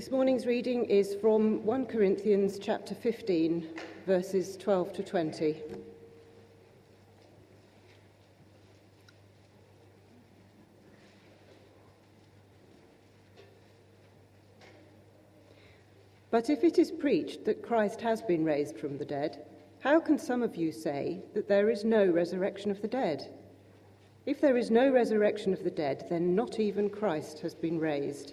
This morning's reading is from 1 Corinthians chapter 15, verses 12 to 20. But if it is preached that Christ has been raised from the dead, how can some of you say that there is no resurrection of the dead? If there is no resurrection of the dead, then not even Christ has been raised.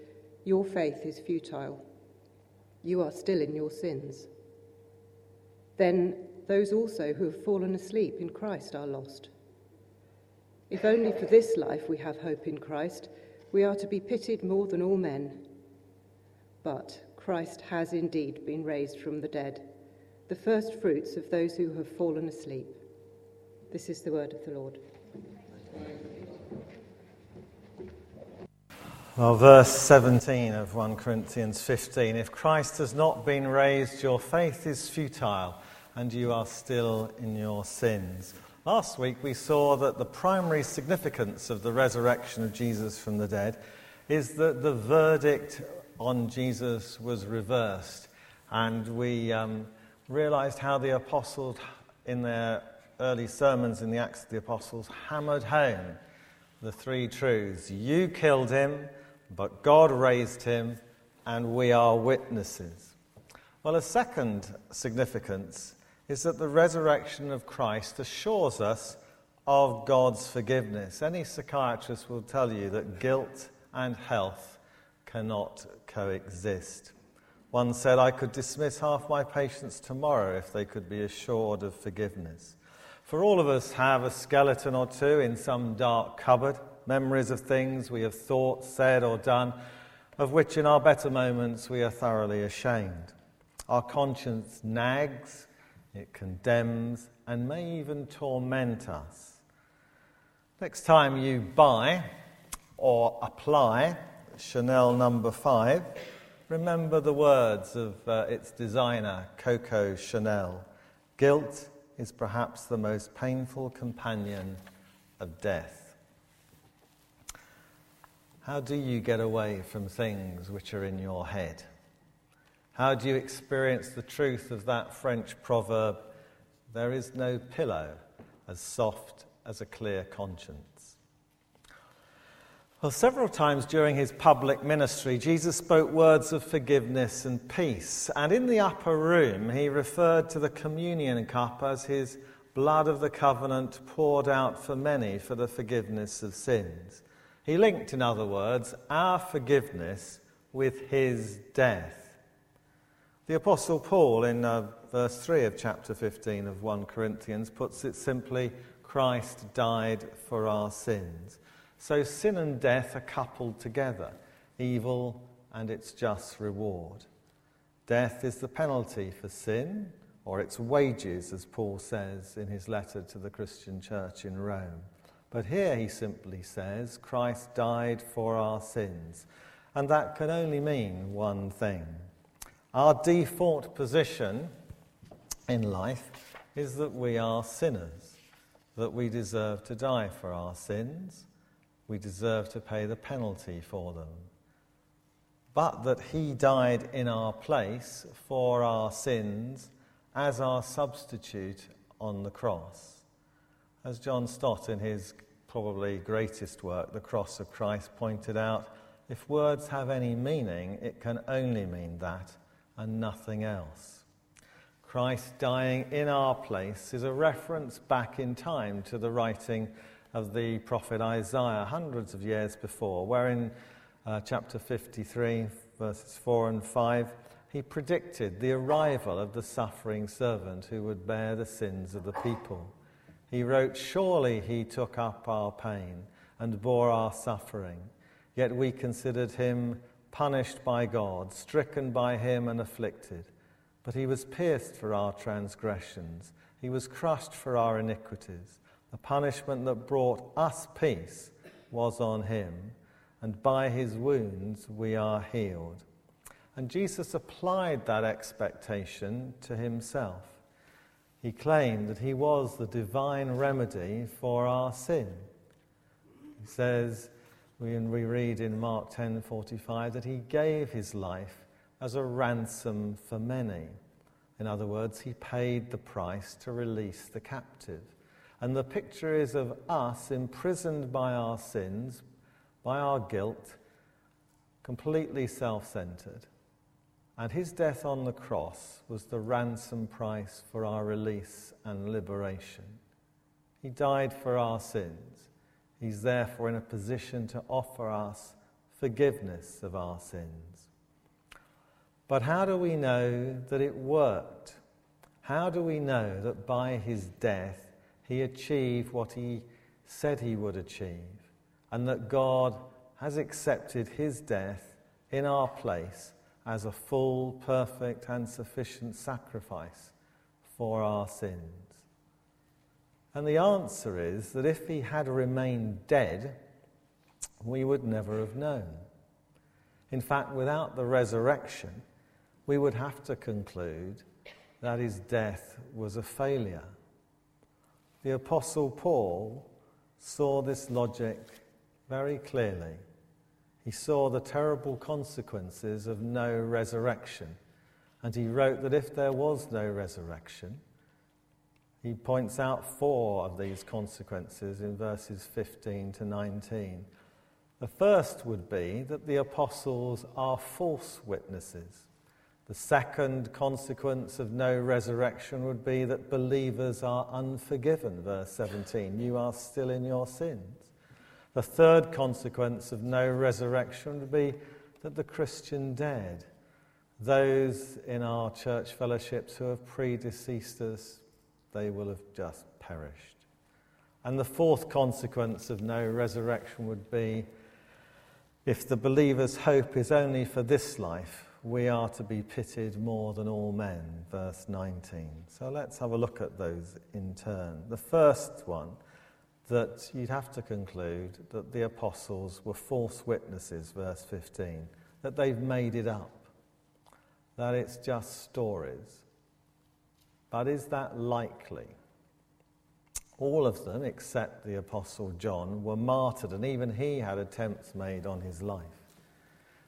your faith is futile. You are still in your sins. Then those also who have fallen asleep in Christ are lost. If only for this life we have hope in Christ, we are to be pitied more than all men. But Christ has indeed been raised from the dead, the first fruits of those who have fallen asleep. This is the word of the Lord. Well, verse 17 of 1 Corinthians 15 If Christ has not been raised, your faith is futile and you are still in your sins. Last week we saw that the primary significance of the resurrection of Jesus from the dead is that the verdict on Jesus was reversed. And we um, realized how the apostles, in their early sermons in the Acts of the Apostles, hammered home the three truths. You killed him, but God raised him, and we are witnesses. Well, a second significance is that the resurrection of Christ assures us of God's forgiveness. Any psychiatrist will tell you that guilt and health cannot coexist. One said, I could dismiss half my patients tomorrow if they could be assured of forgiveness. For all of us have a skeleton or two in some dark cupboard, memories of things we have thought, said, or done, of which in our better moments we are thoroughly ashamed. Our conscience nags, it condemns, and may even torment us. Next time you buy or apply Chanel number five, remember the words of uh, its designer, Coco Chanel. Guilt is perhaps the most painful companion of death. How do you get away from things which are in your head? How do you experience the truth of that French proverb, there is no pillow as soft as a clear conscience? Well, several times during his public ministry, Jesus spoke words of forgiveness and peace. And in the upper room, he referred to the communion cup as his blood of the covenant poured out for many for the forgiveness of sins. He linked, in other words, our forgiveness with his death. The Apostle Paul, in uh, verse 3 of chapter 15 of 1 Corinthians, puts it simply Christ died for our sins. So sin and death are coupled together, evil and its just reward. Death is the penalty for sin, or its wages, as Paul says in his letter to the Christian church in Rome. But here he simply says, Christ died for our sins. And that can only mean one thing. Our default position in life is that we are sinners, that we deserve to die for our sins, we deserve to pay the penalty for them. But that he died in our place for our sins as our substitute on the cross. As John Stott, in his probably greatest work, The Cross of Christ, pointed out, if words have any meaning, it can only mean that and nothing else. Christ dying in our place is a reference back in time to the writing of the prophet Isaiah hundreds of years before, where in uh, chapter 53, verses 4 and 5, he predicted the arrival of the suffering servant who would bear the sins of the people. He wrote, Surely he took up our pain and bore our suffering, yet we considered him punished by God, stricken by him and afflicted. But he was pierced for our transgressions, he was crushed for our iniquities. The punishment that brought us peace was on him, and by his wounds we are healed. And Jesus applied that expectation to himself. He claimed that he was the divine remedy for our sin. He says, we, we read in Mark 10:45 that he gave his life as a ransom for many. In other words, he paid the price to release the captive. And the picture is of us imprisoned by our sins, by our guilt, completely self centered. And his death on the cross was the ransom price for our release and liberation. He died for our sins. He's therefore in a position to offer us forgiveness of our sins. But how do we know that it worked? How do we know that by his death he achieved what he said he would achieve and that God has accepted his death in our place as a full, perfect, and sufficient sacrifice for our sins? And the answer is that if he had remained dead, we would never have known. In fact, without the resurrection, we would have to conclude that his death was a failure. The Apostle Paul saw this logic very clearly. He saw the terrible consequences of no resurrection, and he wrote that if there was no resurrection, he points out four of these consequences in verses 15 to 19. The first would be that the apostles are false witnesses. The second consequence of no resurrection would be that believers are unforgiven, verse 17. You are still in your sins. The third consequence of no resurrection would be that the Christian dead, those in our church fellowships who have predeceased us, they will have just perished. And the fourth consequence of no resurrection would be if the believer's hope is only for this life, we are to be pitied more than all men, verse 19. So let's have a look at those in turn. The first one, that you'd have to conclude that the apostles were false witnesses, verse 15, that they've made it up, that it's just stories. But is that likely? All of them, except the Apostle John, were martyred, and even he had attempts made on his life.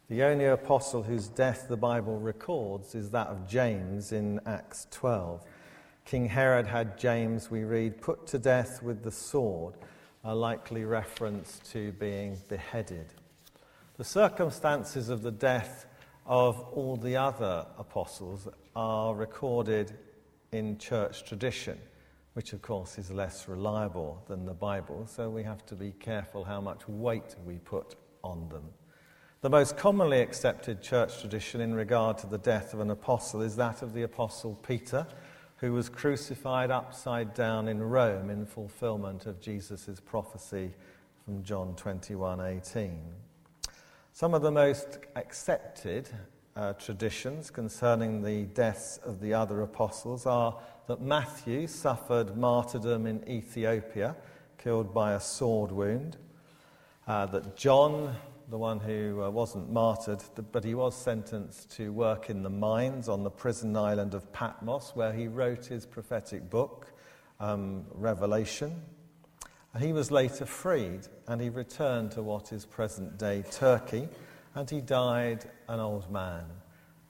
The only apostle whose death the Bible records is that of James in Acts 12. King Herod had James, we read, put to death with the sword, a likely reference to being beheaded. The circumstances of the death of all the other apostles are recorded in church tradition, which of course is less reliable than the Bible, so we have to be careful how much weight we put on them. The most commonly accepted church tradition in regard to the death of an apostle is that of the apostle Peter, who was crucified upside down in Rome in fulfillment of Jesus' prophecy from John 21:18. Some of the most accepted uh, traditions concerning the deaths of the other apostles are that Matthew suffered martyrdom in Ethiopia, killed by a sword wound, uh, that John, the one who uh, wasn't martyred, but he was sentenced to work in the mines on the prison island of Patmos, where he wrote his prophetic book, um, Revelation. He was later freed and he returned to what is present day Turkey and he died an old man,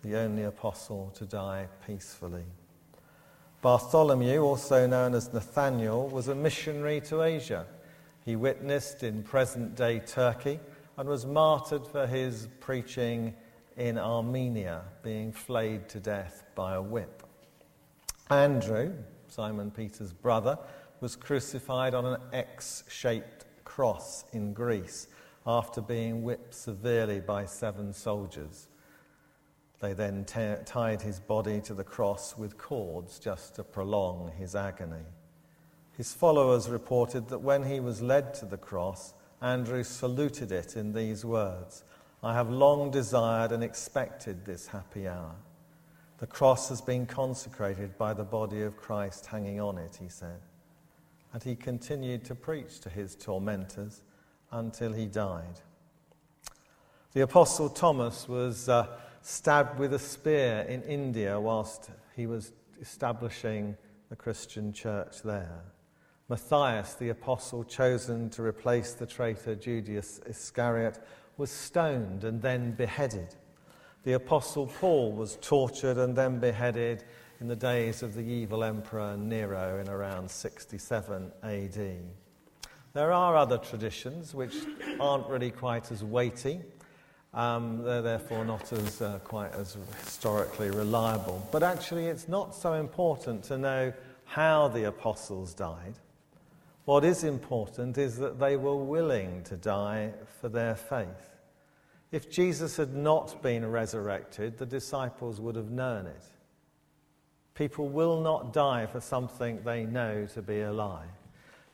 the only apostle to die peacefully. Bartholomew, also known as Nathaniel, was a missionary to Asia. He witnessed in present day Turkey and was martyred for his preaching in Armenia, being flayed to death by a whip. Andrew, Simon Peter's brother, was crucified on an X shaped cross in Greece after being whipped severely by seven soldiers. They then t- tied his body to the cross with cords just to prolong his agony. His followers reported that when he was led to the cross, Andrew saluted it in these words I have long desired and expected this happy hour. The cross has been consecrated by the body of Christ hanging on it, he said. And he continued to preach to his tormentors until he died. The Apostle Thomas was uh, stabbed with a spear in India whilst he was establishing the Christian church there. Matthias, the apostle chosen to replace the traitor Judas Iscariot, was stoned and then beheaded. The apostle Paul was tortured and then beheaded in the days of the evil emperor Nero in around 67 AD. There are other traditions which aren't really quite as weighty. Um, they're therefore not as uh, quite as historically reliable. But actually, it's not so important to know how the apostles died. What is important is that they were willing to die for their faith. If Jesus had not been resurrected, the disciples would have known it. People will not die for something they know to be a lie.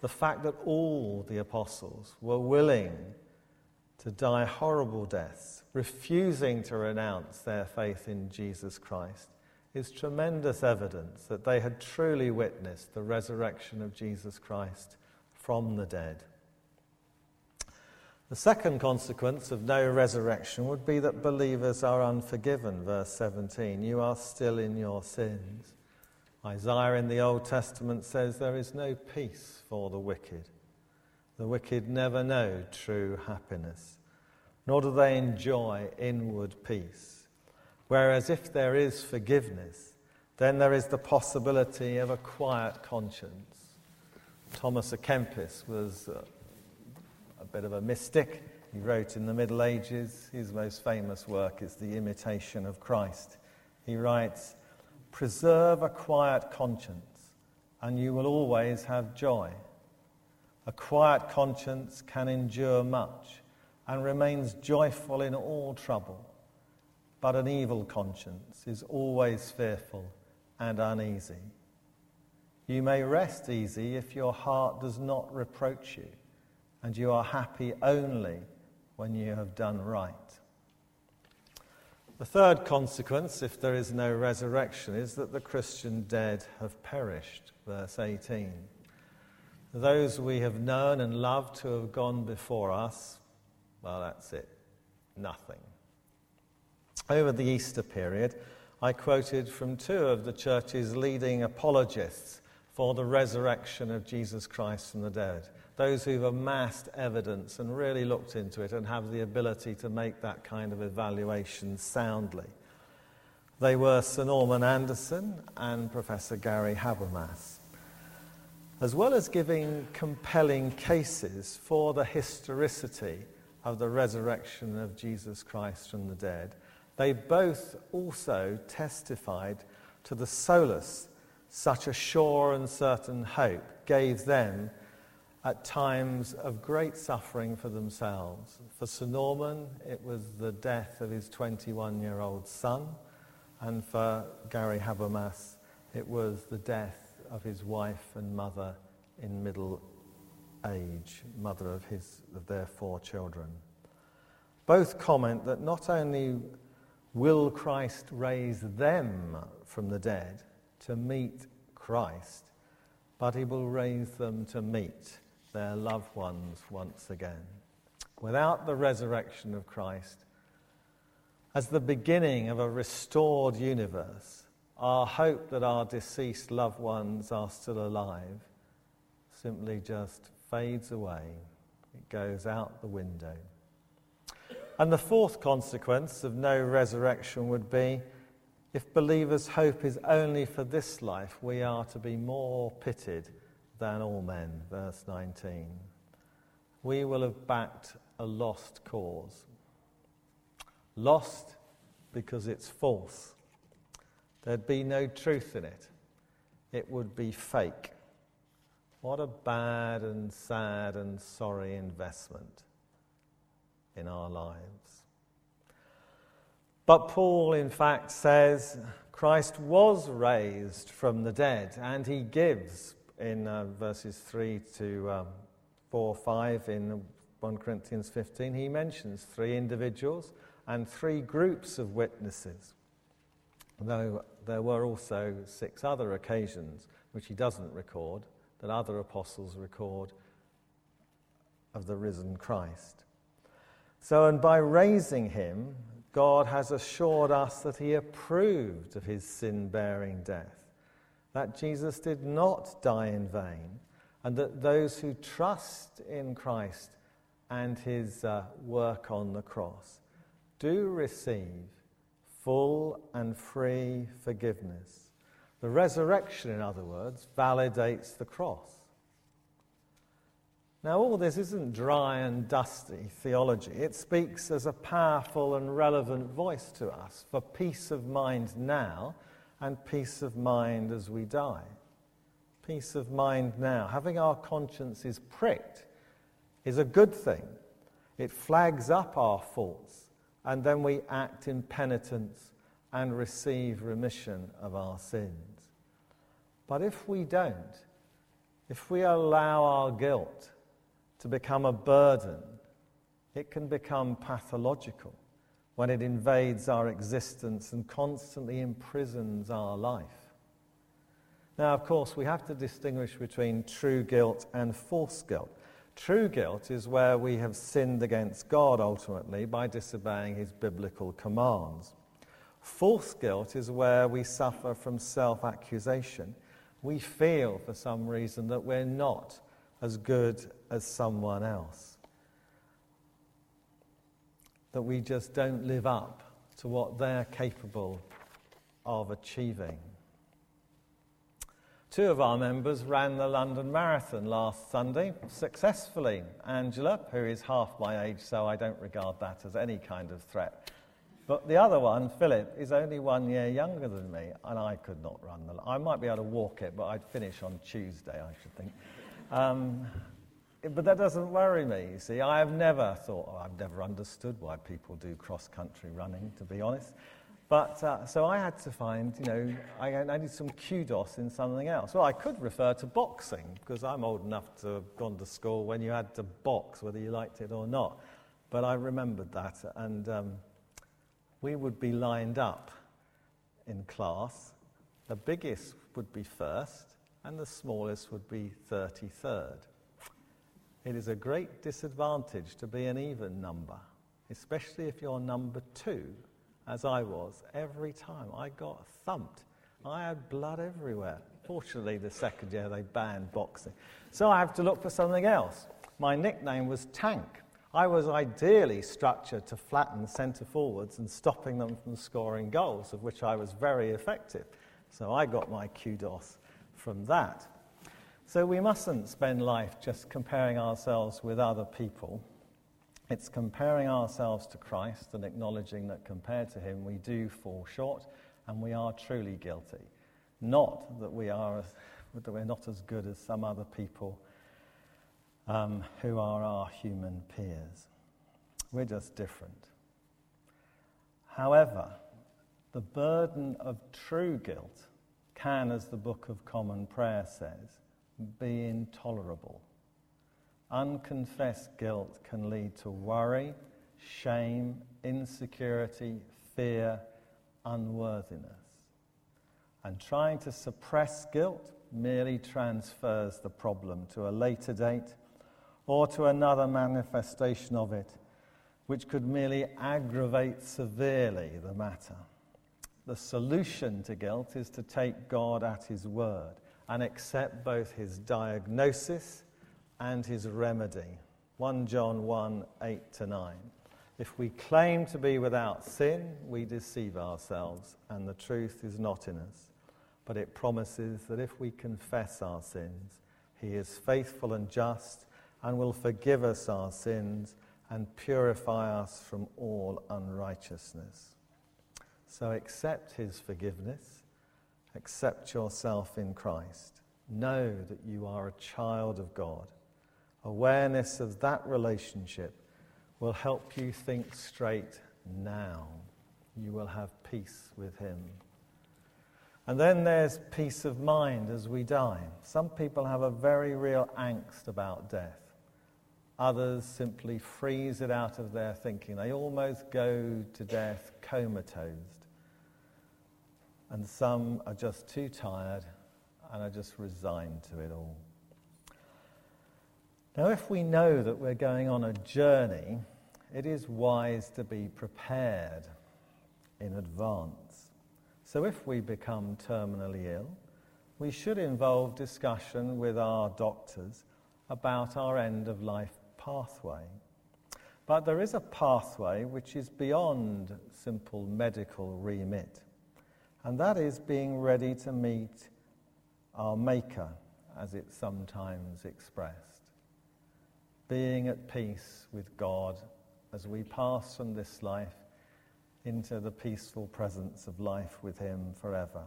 The fact that all the apostles were willing to die horrible deaths, refusing to renounce their faith in Jesus Christ, is tremendous evidence that they had truly witnessed the resurrection of Jesus Christ from the dead. The second consequence of no resurrection would be that believers are unforgiven. Verse 17 You are still in your sins. Isaiah in the Old Testament says there is no peace for the wicked. The wicked never know true happiness, nor do they enjoy inward peace. Whereas if there is forgiveness, then there is the possibility of a quiet conscience Thomas à Kempis was uh, a bit of a mystic. He wrote in the Middle Ages. His most famous work is The Imitation of Christ. He writes, Preserve a quiet conscience, and you will always have joy. A quiet conscience can endure much and remains joyful in all trouble. But an evil conscience is always fearful and uneasy. You may rest easy if your heart does not reproach you, and you are happy only when you have done right. The third consequence, if there is no resurrection, is that the Christian dead have perished. Verse 18. Those we have known and loved who have gone before us, well, that's it. Nothing. Over the Easter period, I quoted from two of the church's leading apologists for the resurrection of Jesus Christ from the dead. Those who've amassed evidence and really looked into it and have the ability to make that kind of evaluation soundly. They were Sir Norman Anderson and Professor Gary Habermas. As well as giving compelling cases for the historicity of the resurrection of Jesus Christ from the dead, they both also testified to the solace such a sure and certain hope gave them at times of great suffering for themselves. For Sir Norman, it was the death of his 21 year old son, and for Gary Habermas, it was the death of his wife and mother in middle age, mother of, his, of their four children. Both comment that not only will Christ raise them from the dead, to meet Christ, but he will raise them to meet their loved ones once again. Without the resurrection of Christ, as the beginning of a restored universe, our hope that our deceased loved ones are still alive simply just fades away. It goes out the window. And the fourth consequence of no resurrection would be if believers' hope is only for this life, we are to be more pitied than all men. Verse 19. We will have backed a lost cause. Lost because it's false. There'd be no truth in it, it would be fake. What a bad and sad and sorry investment in our lives. But Paul, in fact, says Christ was raised from the dead, and he gives in uh, verses 3 to um, 4 5 in 1 Corinthians 15, he mentions three individuals and three groups of witnesses, though there were also six other occasions which he doesn't record that other apostles record of the risen Christ. So, and by raising him, God has assured us that he approved of his sin bearing death, that Jesus did not die in vain, and that those who trust in Christ and his uh, work on the cross do receive full and free forgiveness. The resurrection, in other words, validates the cross. Now, all this isn't dry and dusty theology. It speaks as a powerful and relevant voice to us for peace of mind now and peace of mind as we die. Peace of mind now. Having our consciences pricked is a good thing. It flags up our faults, and then we act in penitence and receive remission of our sins. But if we don't, if we allow our guilt to become a burden, it can become pathological when it invades our existence and constantly imprisons our life. Now, of course, we have to distinguish between true guilt and false guilt. True guilt is where we have sinned against God ultimately by disobeying his biblical commands. False guilt is where we suffer from self accusation. We feel for some reason that we're not as good as someone else. That we just don't live up to what they're capable of achieving. Two of our members ran the London Marathon last Sunday successfully. Angela, who is half my age, so I don't regard that as any kind of threat. But the other one, Philip, is only one year younger than me, and I could not run the. I might be able to walk it, but I'd finish on Tuesday, I should think. Um, but that doesn't worry me. You see, I have never thought, oh, I've never understood why people do cross country running, to be honest. But uh, so I had to find, you know, I, needed some kudos in something else. Well, I could refer to boxing because I'm old enough to have gone to school when you had to box, whether you liked it or not. But I remembered that, and um, we would be lined up in class. The biggest would be first, and the smallest would be 33rd. It is a great disadvantage to be an even number, especially if you're number two, as I was. Every time I got thumped, I had blood everywhere. Fortunately, the second year they banned boxing. So I have to look for something else. My nickname was Tank. I was ideally structured to flatten centre forwards and stopping them from scoring goals, of which I was very effective. So I got my kudos from that. So we mustn't spend life just comparing ourselves with other people. It's comparing ourselves to Christ and acknowledging that compared to Him we do fall short and we are truly guilty. Not that we are as, that we're not as good as some other people um, who are our human peers. We're just different. However, the burden of true guilt can, as the Book of Common Prayer says, be intolerable. Unconfessed guilt can lead to worry, shame, insecurity, fear, unworthiness. And trying to suppress guilt merely transfers the problem to a later date or to another manifestation of it, which could merely aggravate severely the matter. The solution to guilt is to take God at His word and accept both his diagnosis and his remedy. 1 John 1 8 to 9. If we claim to be without sin, we deceive ourselves, and the truth is not in us. But it promises that if we confess our sins, he is faithful and just and will forgive us our sins and purify us from all unrighteousness. So accept his forgiveness Accept yourself in Christ. Know that you are a child of God. Awareness of that relationship will help you think straight now. You will have peace with Him. And then there's peace of mind as we die. Some people have a very real angst about death. Others simply freeze it out of their thinking. They almost go to death comatose. And some are just too tired and are just resigned to it all. Now, if we know that we're going on a journey, it is wise to be prepared in advance. So, if we become terminally ill, we should involve discussion with our doctors about our end of life pathway. But there is a pathway which is beyond simple medical remit, and that is being ready to meet our Maker, as it's sometimes expressed. Being at peace with God as we pass from this life into the peaceful presence of life with Him forever.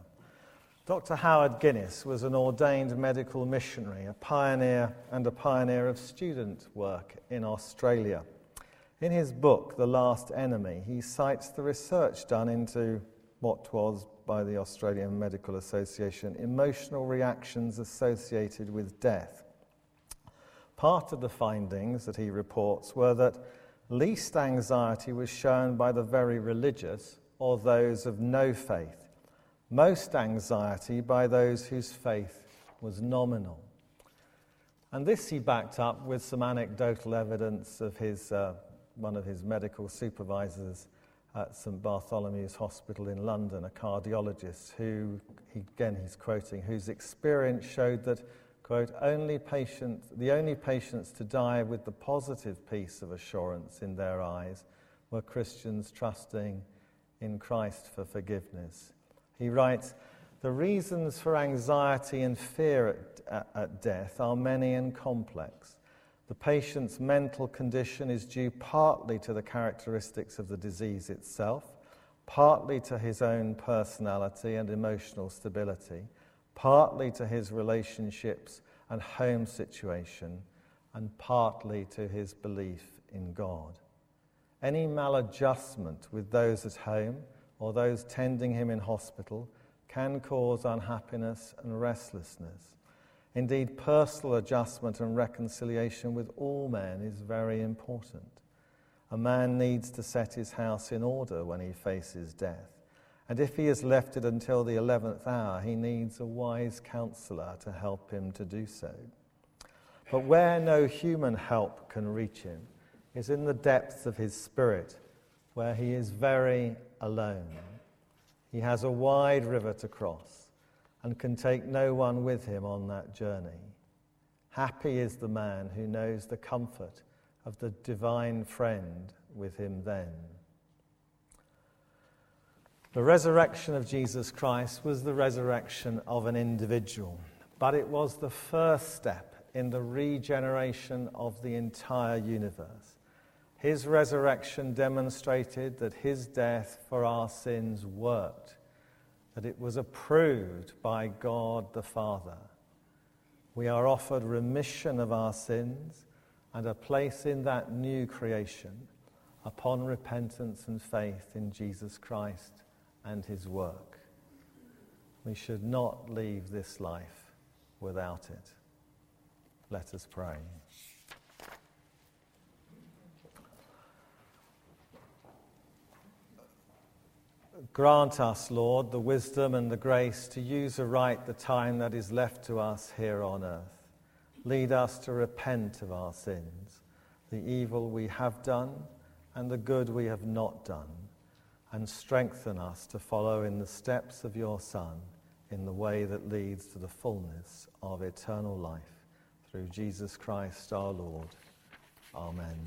Dr. Howard Guinness was an ordained medical missionary, a pioneer and a pioneer of student work in Australia. In his book, The Last Enemy, he cites the research done into what was, by the Australian Medical Association, emotional reactions associated with death. Part of the findings that he reports were that least anxiety was shown by the very religious or those of no faith most anxiety by those whose faith was nominal. And this he backed up with some anecdotal evidence of his, uh, one of his medical supervisors at St Bartholomew's Hospital in London, a cardiologist who, again he's quoting, whose experience showed that, quote, only patient, the only patients to die with the positive peace of assurance in their eyes were Christians trusting in Christ for forgiveness. He writes, The reasons for anxiety and fear at, at, at death are many and complex. The patient's mental condition is due partly to the characteristics of the disease itself, partly to his own personality and emotional stability, partly to his relationships and home situation, and partly to his belief in God. Any maladjustment with those at home or those tending him in hospital can cause unhappiness and restlessness. Indeed, personal adjustment and reconciliation with all men is very important. A man needs to set his house in order when he faces death. And if he has left it until the 11th hour, he needs a wise counselor to help him to do so. But where no human help can reach him is in the depths of his spirit, where he is very alone. He has a wide river to cross and can take no one with him on that journey. Happy is the man who knows the comfort of the divine friend with him then. The resurrection of Jesus Christ was the resurrection of an individual, but it was the first step in the regeneration of the entire universe. His resurrection demonstrated that his death for our sins worked, that it was approved by God the Father. We are offered remission of our sins and a place in that new creation upon repentance and faith in Jesus Christ and his work. We should not leave this life without it. Let us pray. Grant us, Lord, the wisdom and the grace to use aright the time that is left to us here on earth. Lead us to repent of our sins, the evil we have done and the good we have not done, and strengthen us to follow in the steps of your Son in the way that leads to the fullness of eternal life. Through Jesus Christ our Lord. Amen.